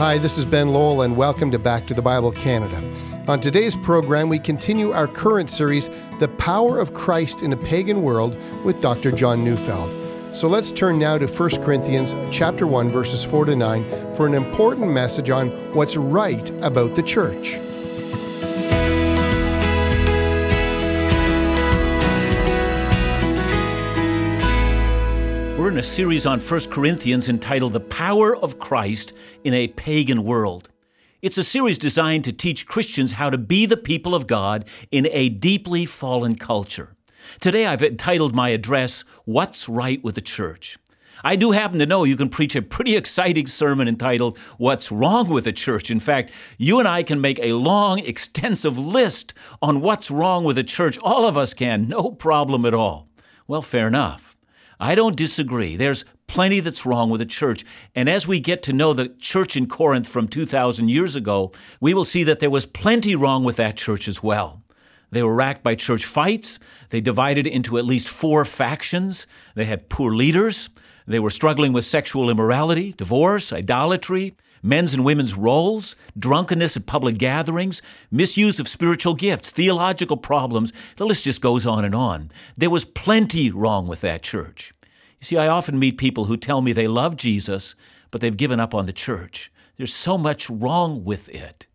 Hi, this is Ben Lowell, and welcome to Back to the Bible Canada. On today's program, we continue our current series, The Power of Christ in a Pagan World, with Dr. John Neufeld. So let's turn now to 1 Corinthians chapter 1 verses 4 to 9 for an important message on what's right about the church. In a series on 1 Corinthians entitled The Power of Christ in a Pagan World. It's a series designed to teach Christians how to be the people of God in a deeply fallen culture. Today I've entitled my address, What's Right with the Church? I do happen to know you can preach a pretty exciting sermon entitled, What's Wrong with the Church? In fact, you and I can make a long, extensive list on what's wrong with the church. All of us can, no problem at all. Well, fair enough. I don't disagree. There's plenty that's wrong with the church. And as we get to know the church in Corinth from 2,000 years ago, we will see that there was plenty wrong with that church as well. They were racked by church fights. They divided into at least four factions. They had poor leaders. They were struggling with sexual immorality, divorce, idolatry, men's and women's roles, drunkenness at public gatherings, misuse of spiritual gifts, theological problems. The list just goes on and on. There was plenty wrong with that church. You see, I often meet people who tell me they love Jesus, but they've given up on the church. There's so much wrong with it.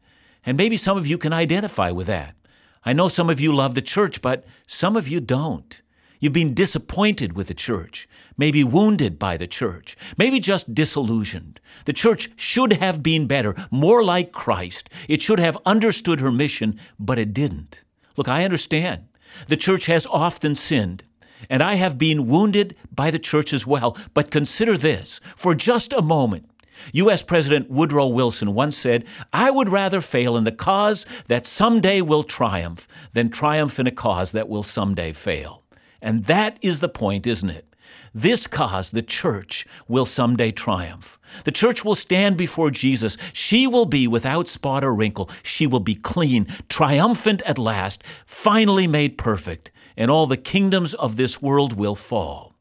And maybe some of you can identify with that. I know some of you love the church, but some of you don't. You've been disappointed with the church, maybe wounded by the church, maybe just disillusioned. The church should have been better, more like Christ. It should have understood her mission, but it didn't. Look, I understand. The church has often sinned, and I have been wounded by the church as well. But consider this for just a moment. U.S. President Woodrow Wilson once said, I would rather fail in the cause that someday will triumph than triumph in a cause that will someday fail. And that is the point, isn't it? This cause, the church, will someday triumph. The church will stand before Jesus. She will be without spot or wrinkle. She will be clean, triumphant at last, finally made perfect, and all the kingdoms of this world will fall.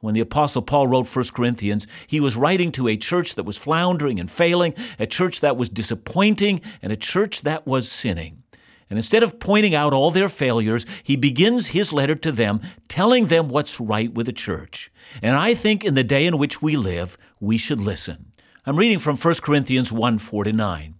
When the Apostle Paul wrote 1 Corinthians, he was writing to a church that was floundering and failing, a church that was disappointing, and a church that was sinning. And instead of pointing out all their failures, he begins his letter to them telling them what's right with the church. And I think in the day in which we live, we should listen. I'm reading from 1 Corinthians 1 4 to 9.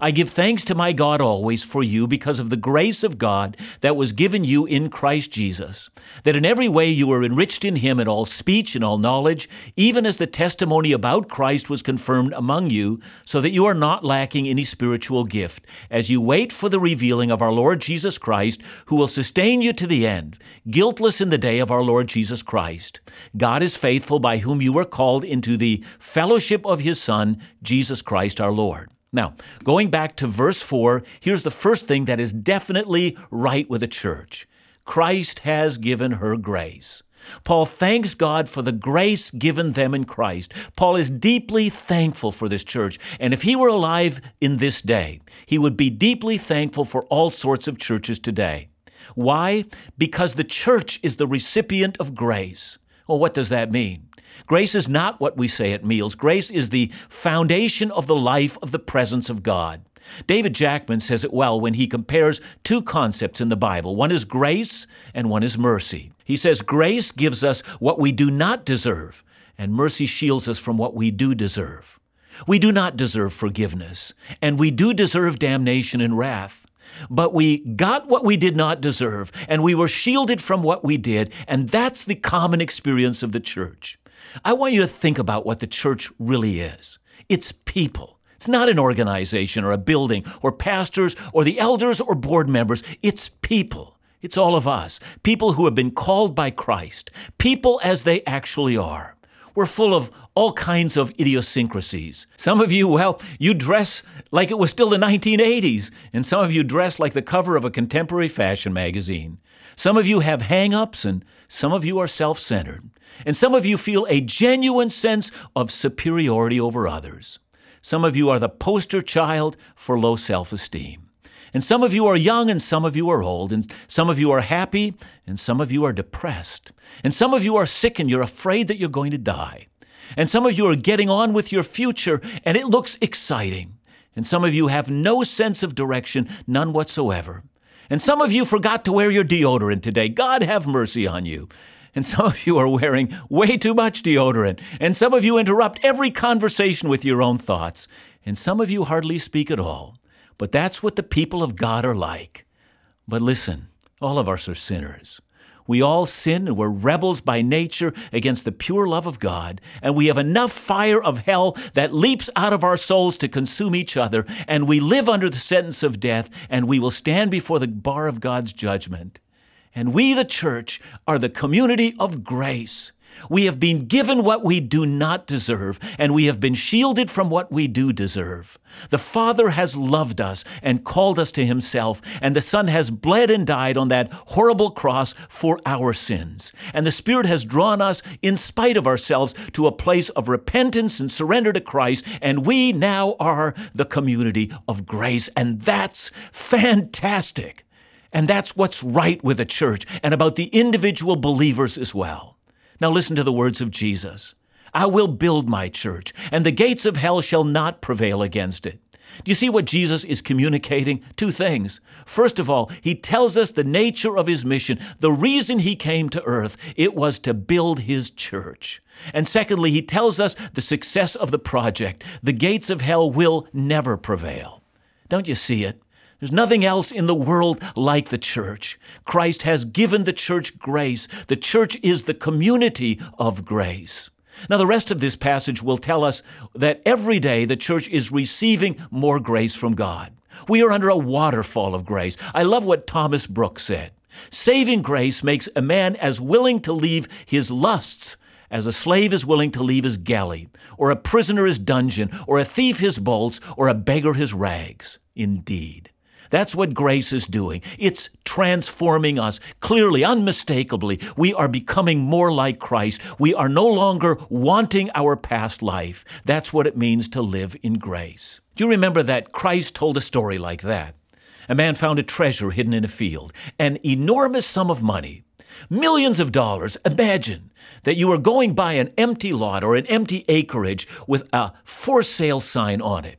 I give thanks to my God always for you because of the grace of God that was given you in Christ Jesus, that in every way you were enriched in him in all speech and all knowledge, even as the testimony about Christ was confirmed among you, so that you are not lacking any spiritual gift, as you wait for the revealing of our Lord Jesus Christ, who will sustain you to the end, guiltless in the day of our Lord Jesus Christ. God is faithful by whom you were called into the fellowship of his Son, Jesus Christ our Lord. Now, going back to verse 4, here's the first thing that is definitely right with the church Christ has given her grace. Paul thanks God for the grace given them in Christ. Paul is deeply thankful for this church. And if he were alive in this day, he would be deeply thankful for all sorts of churches today. Why? Because the church is the recipient of grace. Well, what does that mean? Grace is not what we say at meals. Grace is the foundation of the life of the presence of God. David Jackman says it well when he compares two concepts in the Bible. One is grace and one is mercy. He says grace gives us what we do not deserve, and mercy shields us from what we do deserve. We do not deserve forgiveness, and we do deserve damnation and wrath. But we got what we did not deserve, and we were shielded from what we did, and that's the common experience of the church. I want you to think about what the church really is it's people. It's not an organization or a building or pastors or the elders or board members. It's people. It's all of us. People who have been called by Christ. People as they actually are. We're full of all kinds of idiosyncrasies. Some of you, well, you dress like it was still the 1980s, and some of you dress like the cover of a contemporary fashion magazine. Some of you have hang ups, and some of you are self centered. And some of you feel a genuine sense of superiority over others. Some of you are the poster child for low self esteem. And some of you are young and some of you are old, and some of you are happy and some of you are depressed, and some of you are sick and you're afraid that you're going to die. And some of you are getting on with your future, and it looks exciting. And some of you have no sense of direction, none whatsoever. And some of you forgot to wear your deodorant today. God have mercy on you. And some of you are wearing way too much deodorant. And some of you interrupt every conversation with your own thoughts. And some of you hardly speak at all. But that's what the people of God are like. But listen, all of us are sinners. We all sin and we're rebels by nature against the pure love of God, and we have enough fire of hell that leaps out of our souls to consume each other, and we live under the sentence of death, and we will stand before the bar of God's judgment. And we, the church, are the community of grace. We have been given what we do not deserve, and we have been shielded from what we do deserve. The Father has loved us and called us to Himself, and the Son has bled and died on that horrible cross for our sins. And the Spirit has drawn us, in spite of ourselves, to a place of repentance and surrender to Christ, and we now are the community of grace, and that's fantastic. And that's what's right with the church and about the individual believers as well. Now listen to the words of Jesus I will build my church, and the gates of hell shall not prevail against it. Do you see what Jesus is communicating? Two things. First of all, he tells us the nature of his mission, the reason he came to earth. It was to build his church. And secondly, he tells us the success of the project. The gates of hell will never prevail. Don't you see it? There's nothing else in the world like the church. Christ has given the church grace. The church is the community of grace. Now, the rest of this passage will tell us that every day the church is receiving more grace from God. We are under a waterfall of grace. I love what Thomas Brooks said. Saving grace makes a man as willing to leave his lusts as a slave is willing to leave his galley, or a prisoner his dungeon, or a thief his bolts, or a beggar his rags. Indeed. That's what grace is doing. It's transforming us. Clearly, unmistakably, we are becoming more like Christ. We are no longer wanting our past life. That's what it means to live in grace. Do you remember that Christ told a story like that? A man found a treasure hidden in a field, an enormous sum of money. Millions of dollars. Imagine that you are going by an empty lot or an empty acreage with a for sale sign on it.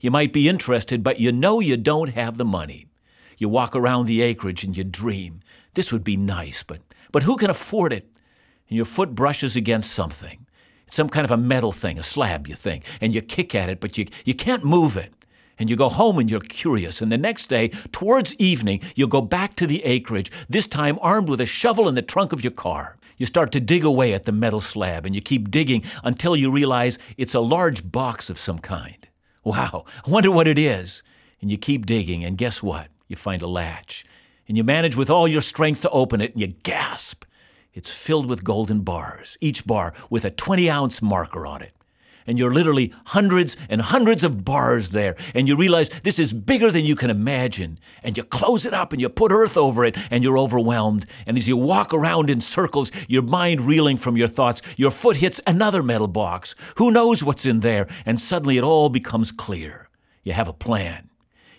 You might be interested, but you know you don't have the money. You walk around the acreage and you dream. This would be nice, but, but who can afford it? And your foot brushes against something. It's some kind of a metal thing, a slab, you think, and you kick at it, but you, you can't move it. And you go home and you're curious. And the next day, towards evening, you go back to the acreage, this time armed with a shovel in the trunk of your car. You start to dig away at the metal slab, and you keep digging until you realize it's a large box of some kind. Wow, I wonder what it is. And you keep digging, and guess what? You find a latch. And you manage with all your strength to open it, and you gasp. It's filled with golden bars, each bar with a 20 ounce marker on it and you're literally hundreds and hundreds of bars there, and you realize this is bigger than you can imagine, and you close it up and you put earth over it, and you're overwhelmed. And as you walk around in circles, your mind reeling from your thoughts, your foot hits another metal box. Who knows what's in there? And suddenly it all becomes clear. You have a plan.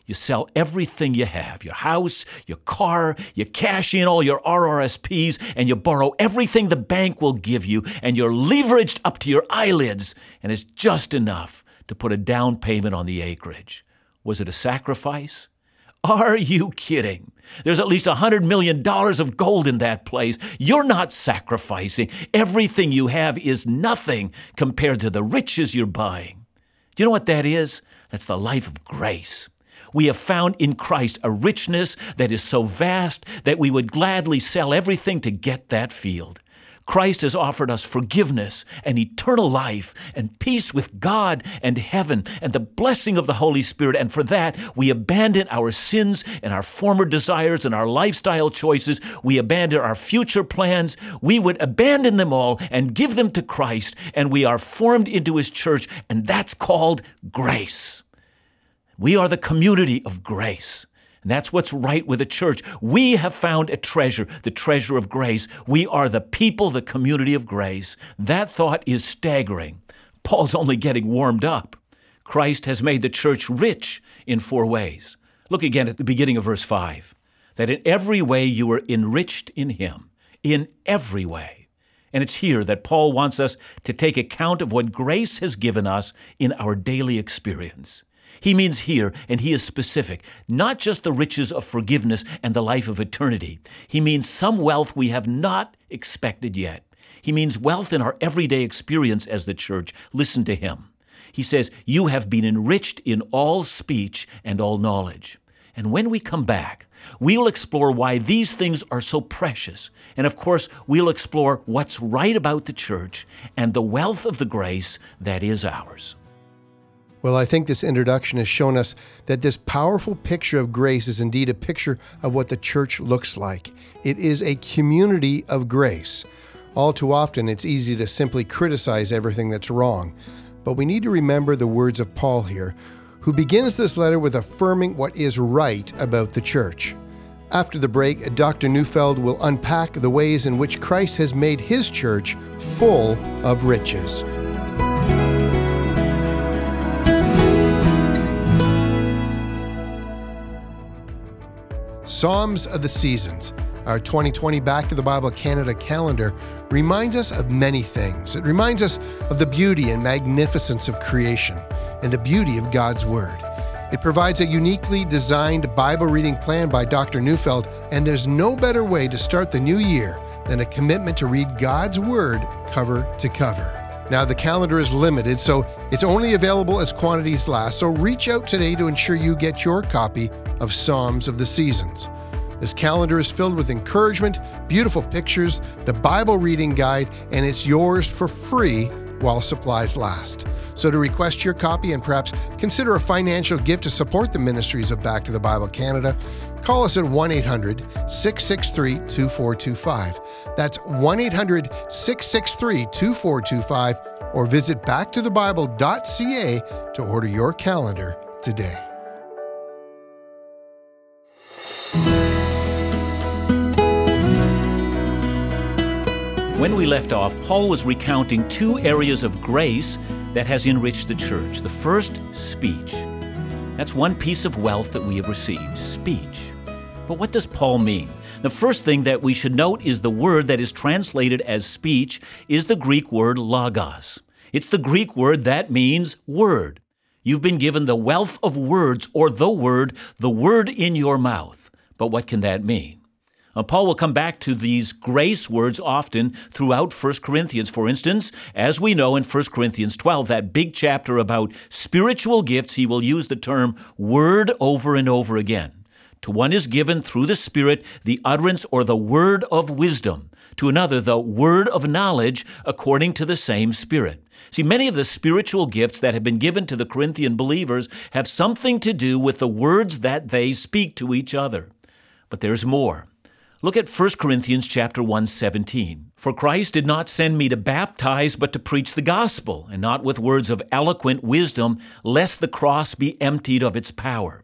You sell everything you have your house, your car, you cash in all your RRSPs, and you borrow everything the bank will give you, and you're leveraged up to your eyelids, and it's just enough to put a down payment on the acreage. Was it a sacrifice? Are you kidding? There's at least a $100 million of gold in that place. You're not sacrificing. Everything you have is nothing compared to the riches you're buying. Do you know what that is? That's the life of grace. We have found in Christ a richness that is so vast that we would gladly sell everything to get that field. Christ has offered us forgiveness and eternal life and peace with God and heaven and the blessing of the Holy Spirit. And for that, we abandon our sins and our former desires and our lifestyle choices. We abandon our future plans. We would abandon them all and give them to Christ. And we are formed into His church. And that's called grace. We are the community of grace. And that's what's right with the church. We have found a treasure, the treasure of grace. We are the people, the community of grace. That thought is staggering. Paul's only getting warmed up. Christ has made the church rich in four ways. Look again at the beginning of verse 5 that in every way you were enriched in him. In every way. And it's here that Paul wants us to take account of what grace has given us in our daily experience. He means here, and he is specific, not just the riches of forgiveness and the life of eternity. He means some wealth we have not expected yet. He means wealth in our everyday experience as the church. Listen to him. He says, You have been enriched in all speech and all knowledge. And when we come back, we will explore why these things are so precious. And of course, we'll explore what's right about the church and the wealth of the grace that is ours. Well, I think this introduction has shown us that this powerful picture of grace is indeed a picture of what the church looks like. It is a community of grace. All too often, it's easy to simply criticize everything that's wrong. But we need to remember the words of Paul here, who begins this letter with affirming what is right about the church. After the break, Dr. Neufeld will unpack the ways in which Christ has made his church full of riches. Psalms of the Seasons, our 2020 Back to the Bible Canada calendar, reminds us of many things. It reminds us of the beauty and magnificence of creation and the beauty of God's Word. It provides a uniquely designed Bible reading plan by Dr. Neufeld, and there's no better way to start the new year than a commitment to read God's Word cover to cover. Now, the calendar is limited, so it's only available as quantities last, so reach out today to ensure you get your copy of Psalms of the Seasons. This calendar is filled with encouragement, beautiful pictures, the Bible reading guide, and it's yours for free while supplies last. So, to request your copy and perhaps consider a financial gift to support the ministries of Back to the Bible Canada, call us at 1 800 663 2425. That's 1 800 663 2425, or visit backtothebible.ca to order your calendar today. When we left off, Paul was recounting two areas of grace that has enriched the church. The first, speech. That's one piece of wealth that we have received speech. But what does Paul mean? The first thing that we should note is the word that is translated as speech is the Greek word logos. It's the Greek word that means word. You've been given the wealth of words or the word, the word in your mouth. But what can that mean? Uh, Paul will come back to these grace words often throughout 1 Corinthians. For instance, as we know in 1 Corinthians 12, that big chapter about spiritual gifts, he will use the term word over and over again. To one is given through the Spirit the utterance or the word of wisdom, to another the word of knowledge according to the same Spirit. See, many of the spiritual gifts that have been given to the Corinthian believers have something to do with the words that they speak to each other. But there's more. Look at 1 Corinthians chapter 1, 17. For Christ did not send me to baptize, but to preach the gospel, and not with words of eloquent wisdom, lest the cross be emptied of its power.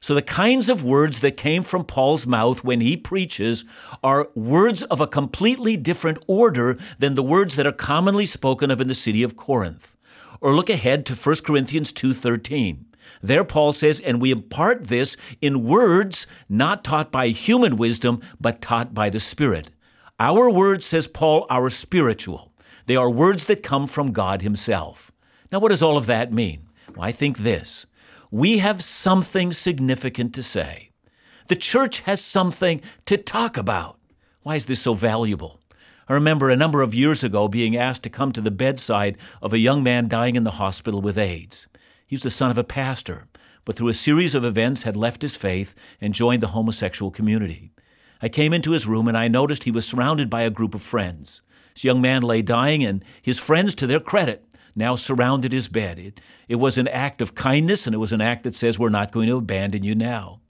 So the kinds of words that came from Paul's mouth when he preaches are words of a completely different order than the words that are commonly spoken of in the city of Corinth. Or look ahead to 1 Corinthians 2:13. There, Paul says, and we impart this in words not taught by human wisdom, but taught by the Spirit. Our words, says Paul, are spiritual. They are words that come from God Himself. Now, what does all of that mean? Well, I think this we have something significant to say. The church has something to talk about. Why is this so valuable? I remember a number of years ago being asked to come to the bedside of a young man dying in the hospital with AIDS. He was the son of a pastor, but through a series of events had left his faith and joined the homosexual community. I came into his room and I noticed he was surrounded by a group of friends. This young man lay dying, and his friends, to their credit, now surrounded his bed. It, it was an act of kindness, and it was an act that says, We're not going to abandon you now.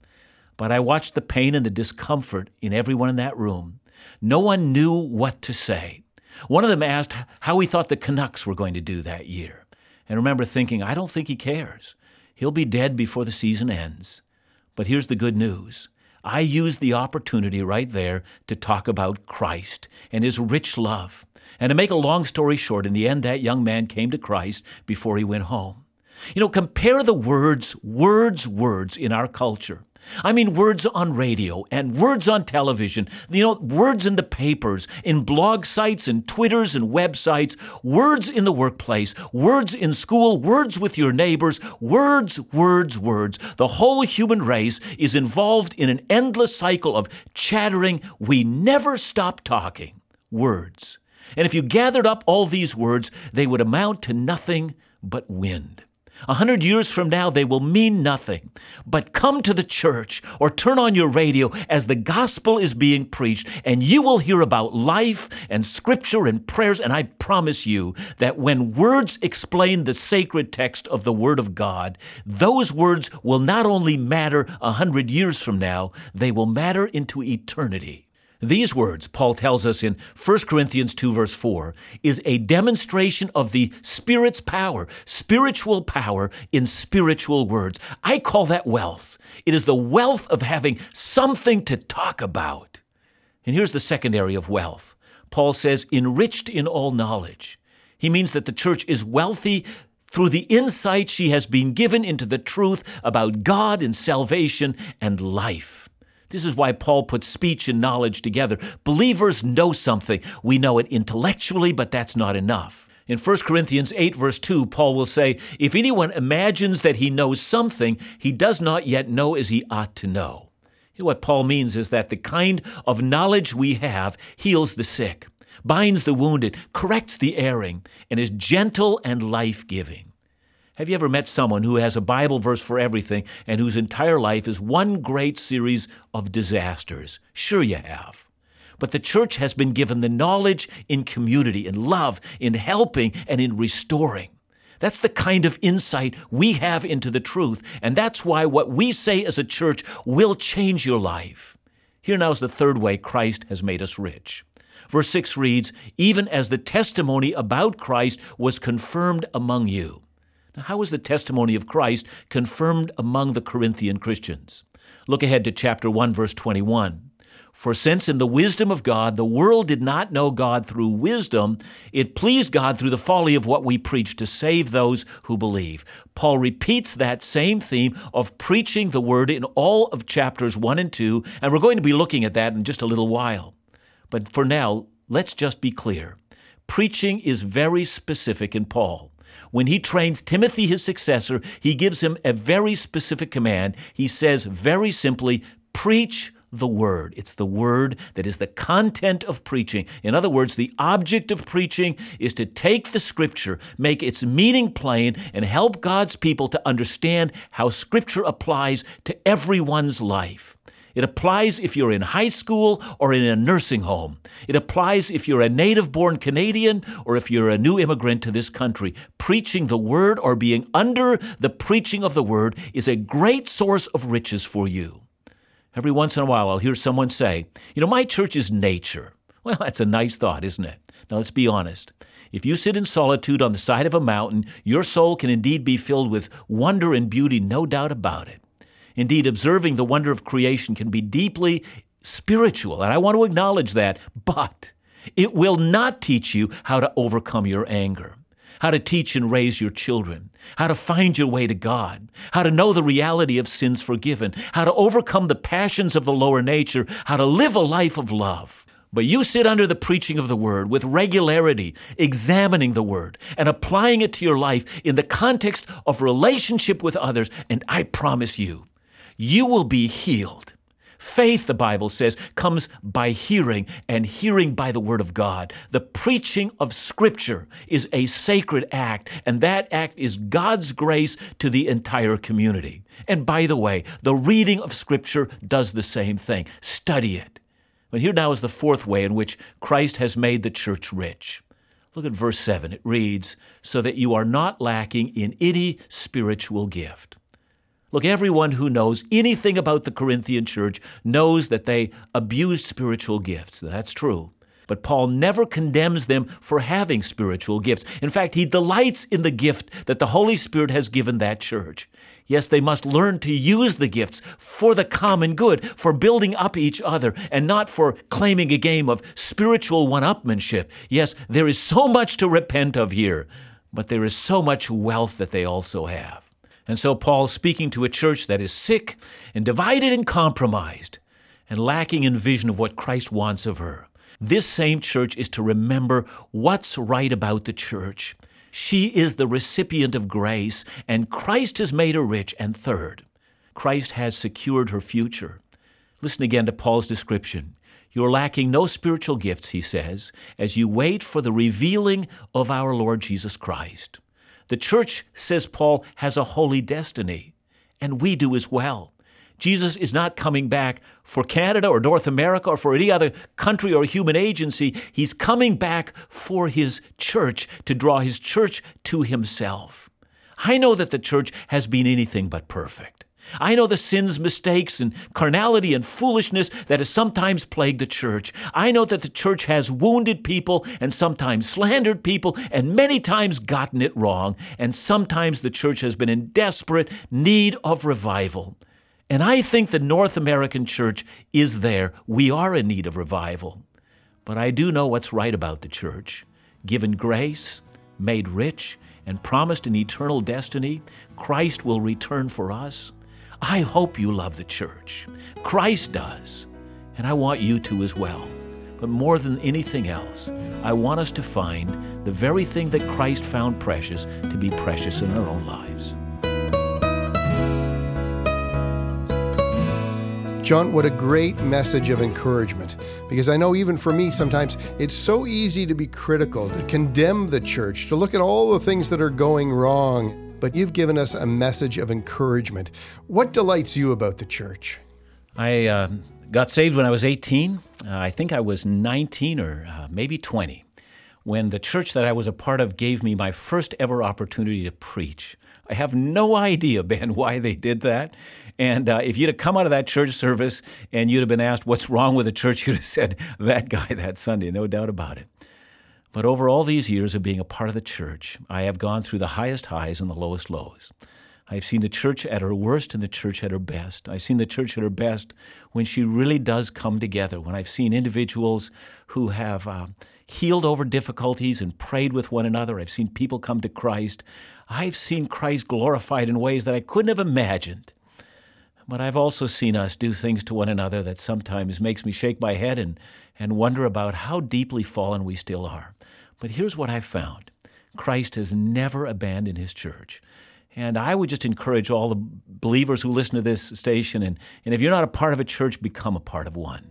But I watched the pain and the discomfort in everyone in that room. No one knew what to say. One of them asked how he thought the Canucks were going to do that year and remember thinking, I don't think he cares. He'll be dead before the season ends. But here's the good news. I used the opportunity right there to talk about Christ and his rich love. And to make a long story short, in the end, that young man came to Christ before he went home. You know, compare the words, words, words in our culture. I mean, words on radio and words on television, you know, words in the papers, in blog sites and Twitters and websites, words in the workplace, words in school, words with your neighbors, words, words, words. The whole human race is involved in an endless cycle of chattering. We never stop talking. Words. And if you gathered up all these words, they would amount to nothing but wind. A hundred years from now, they will mean nothing. But come to the church or turn on your radio as the gospel is being preached, and you will hear about life and scripture and prayers. And I promise you that when words explain the sacred text of the Word of God, those words will not only matter a hundred years from now, they will matter into eternity. These words, Paul tells us in 1 Corinthians 2, verse 4, is a demonstration of the Spirit's power, spiritual power in spiritual words. I call that wealth. It is the wealth of having something to talk about. And here's the second area of wealth Paul says, enriched in all knowledge. He means that the church is wealthy through the insight she has been given into the truth about God and salvation and life. This is why Paul puts speech and knowledge together. Believers know something. We know it intellectually, but that's not enough. In 1 Corinthians 8, verse 2, Paul will say, If anyone imagines that he knows something, he does not yet know as he ought to know. What Paul means is that the kind of knowledge we have heals the sick, binds the wounded, corrects the erring, and is gentle and life giving. Have you ever met someone who has a Bible verse for everything and whose entire life is one great series of disasters? Sure, you have. But the church has been given the knowledge in community, in love, in helping, and in restoring. That's the kind of insight we have into the truth, and that's why what we say as a church will change your life. Here now is the third way Christ has made us rich. Verse 6 reads, Even as the testimony about Christ was confirmed among you. Now, how was the testimony of Christ confirmed among the Corinthian Christians? Look ahead to chapter 1, verse 21. For since in the wisdom of God the world did not know God through wisdom, it pleased God through the folly of what we preach to save those who believe. Paul repeats that same theme of preaching the word in all of chapters 1 and 2, and we're going to be looking at that in just a little while. But for now, let's just be clear. Preaching is very specific in Paul. When he trains Timothy, his successor, he gives him a very specific command. He says very simply, preach the word. It's the word that is the content of preaching. In other words, the object of preaching is to take the scripture, make its meaning plain, and help God's people to understand how scripture applies to everyone's life. It applies if you're in high school or in a nursing home. It applies if you're a native born Canadian or if you're a new immigrant to this country. Preaching the word or being under the preaching of the word is a great source of riches for you. Every once in a while, I'll hear someone say, You know, my church is nature. Well, that's a nice thought, isn't it? Now, let's be honest. If you sit in solitude on the side of a mountain, your soul can indeed be filled with wonder and beauty, no doubt about it. Indeed, observing the wonder of creation can be deeply spiritual, and I want to acknowledge that, but it will not teach you how to overcome your anger, how to teach and raise your children, how to find your way to God, how to know the reality of sins forgiven, how to overcome the passions of the lower nature, how to live a life of love. But you sit under the preaching of the word with regularity, examining the word and applying it to your life in the context of relationship with others, and I promise you, you will be healed. Faith, the Bible says, comes by hearing, and hearing by the Word of God. The preaching of Scripture is a sacred act, and that act is God's grace to the entire community. And by the way, the reading of Scripture does the same thing. Study it. But here now is the fourth way in which Christ has made the church rich. Look at verse 7. It reads, So that you are not lacking in any spiritual gift. Look, everyone who knows anything about the Corinthian church knows that they abused spiritual gifts. That's true. But Paul never condemns them for having spiritual gifts. In fact, he delights in the gift that the Holy Spirit has given that church. Yes, they must learn to use the gifts for the common good, for building up each other, and not for claiming a game of spiritual one upmanship. Yes, there is so much to repent of here. but there is so much wealth that they also have. And so Paul's speaking to a church that is sick and divided and compromised and lacking in vision of what Christ wants of her. This same church is to remember what's right about the church. She is the recipient of grace, and Christ has made her rich. And third, Christ has secured her future. Listen again to Paul's description. You're lacking no spiritual gifts, he says, as you wait for the revealing of our Lord Jesus Christ. The church, says Paul, has a holy destiny, and we do as well. Jesus is not coming back for Canada or North America or for any other country or human agency. He's coming back for his church to draw his church to himself. I know that the church has been anything but perfect. I know the sins, mistakes, and carnality and foolishness that has sometimes plagued the church. I know that the church has wounded people and sometimes slandered people and many times gotten it wrong. And sometimes the church has been in desperate need of revival. And I think the North American church is there. We are in need of revival. But I do know what's right about the church. Given grace, made rich, and promised an eternal destiny, Christ will return for us. I hope you love the church. Christ does. And I want you to as well. But more than anything else, I want us to find the very thing that Christ found precious to be precious in our own lives. John, what a great message of encouragement. Because I know even for me, sometimes it's so easy to be critical, to condemn the church, to look at all the things that are going wrong but you've given us a message of encouragement. What delights you about the church? I uh, got saved when I was 18. Uh, I think I was 19 or uh, maybe 20 when the church that I was a part of gave me my first ever opportunity to preach. I have no idea, Ben, why they did that. And uh, if you'd have come out of that church service and you'd have been asked what's wrong with the church, you'd have said, that guy that Sunday, no doubt about it. But over all these years of being a part of the church, I have gone through the highest highs and the lowest lows. I've seen the church at her worst and the church at her best. I've seen the church at her best when she really does come together, when I've seen individuals who have uh, healed over difficulties and prayed with one another. I've seen people come to Christ. I've seen Christ glorified in ways that I couldn't have imagined. But I've also seen us do things to one another that sometimes makes me shake my head and, and wonder about how deeply fallen we still are. But here's what I've found Christ has never abandoned his church. And I would just encourage all the believers who listen to this station, and, and if you're not a part of a church, become a part of one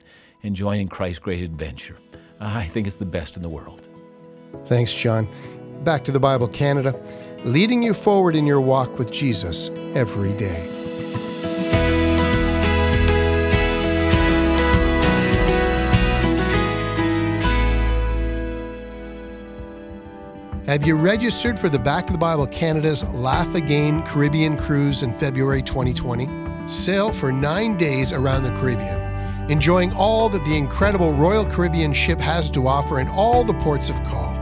and join in Christ's great adventure. I think it's the best in the world. Thanks, John. Back to the Bible Canada, leading you forward in your walk with Jesus every day. Have you registered for the Back to the Bible Canada's Laugh Again Caribbean Cruise in February 2020? Sail for nine days around the Caribbean, enjoying all that the incredible Royal Caribbean ship has to offer in all the ports of call.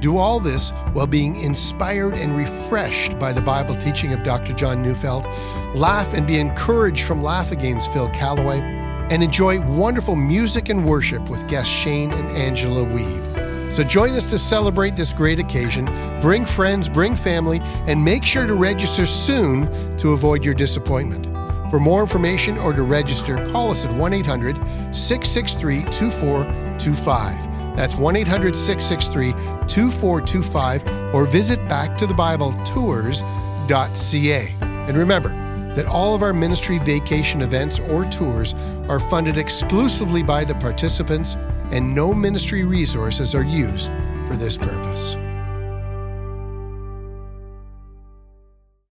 Do all this while being inspired and refreshed by the Bible teaching of Dr. John Neufeld. Laugh and be encouraged from Laugh Again's Phil Callaway, and enjoy wonderful music and worship with guests Shane and Angela Weeb. So join us to celebrate this great occasion. Bring friends, bring family, and make sure to register soon to avoid your disappointment. For more information or to register, call us at 1 800 663 2425. That's 1 800 663 2425 or visit backtothebibletours.ca. And remember that all of our ministry vacation events or tours are funded exclusively by the participants and no ministry resources are used for this purpose.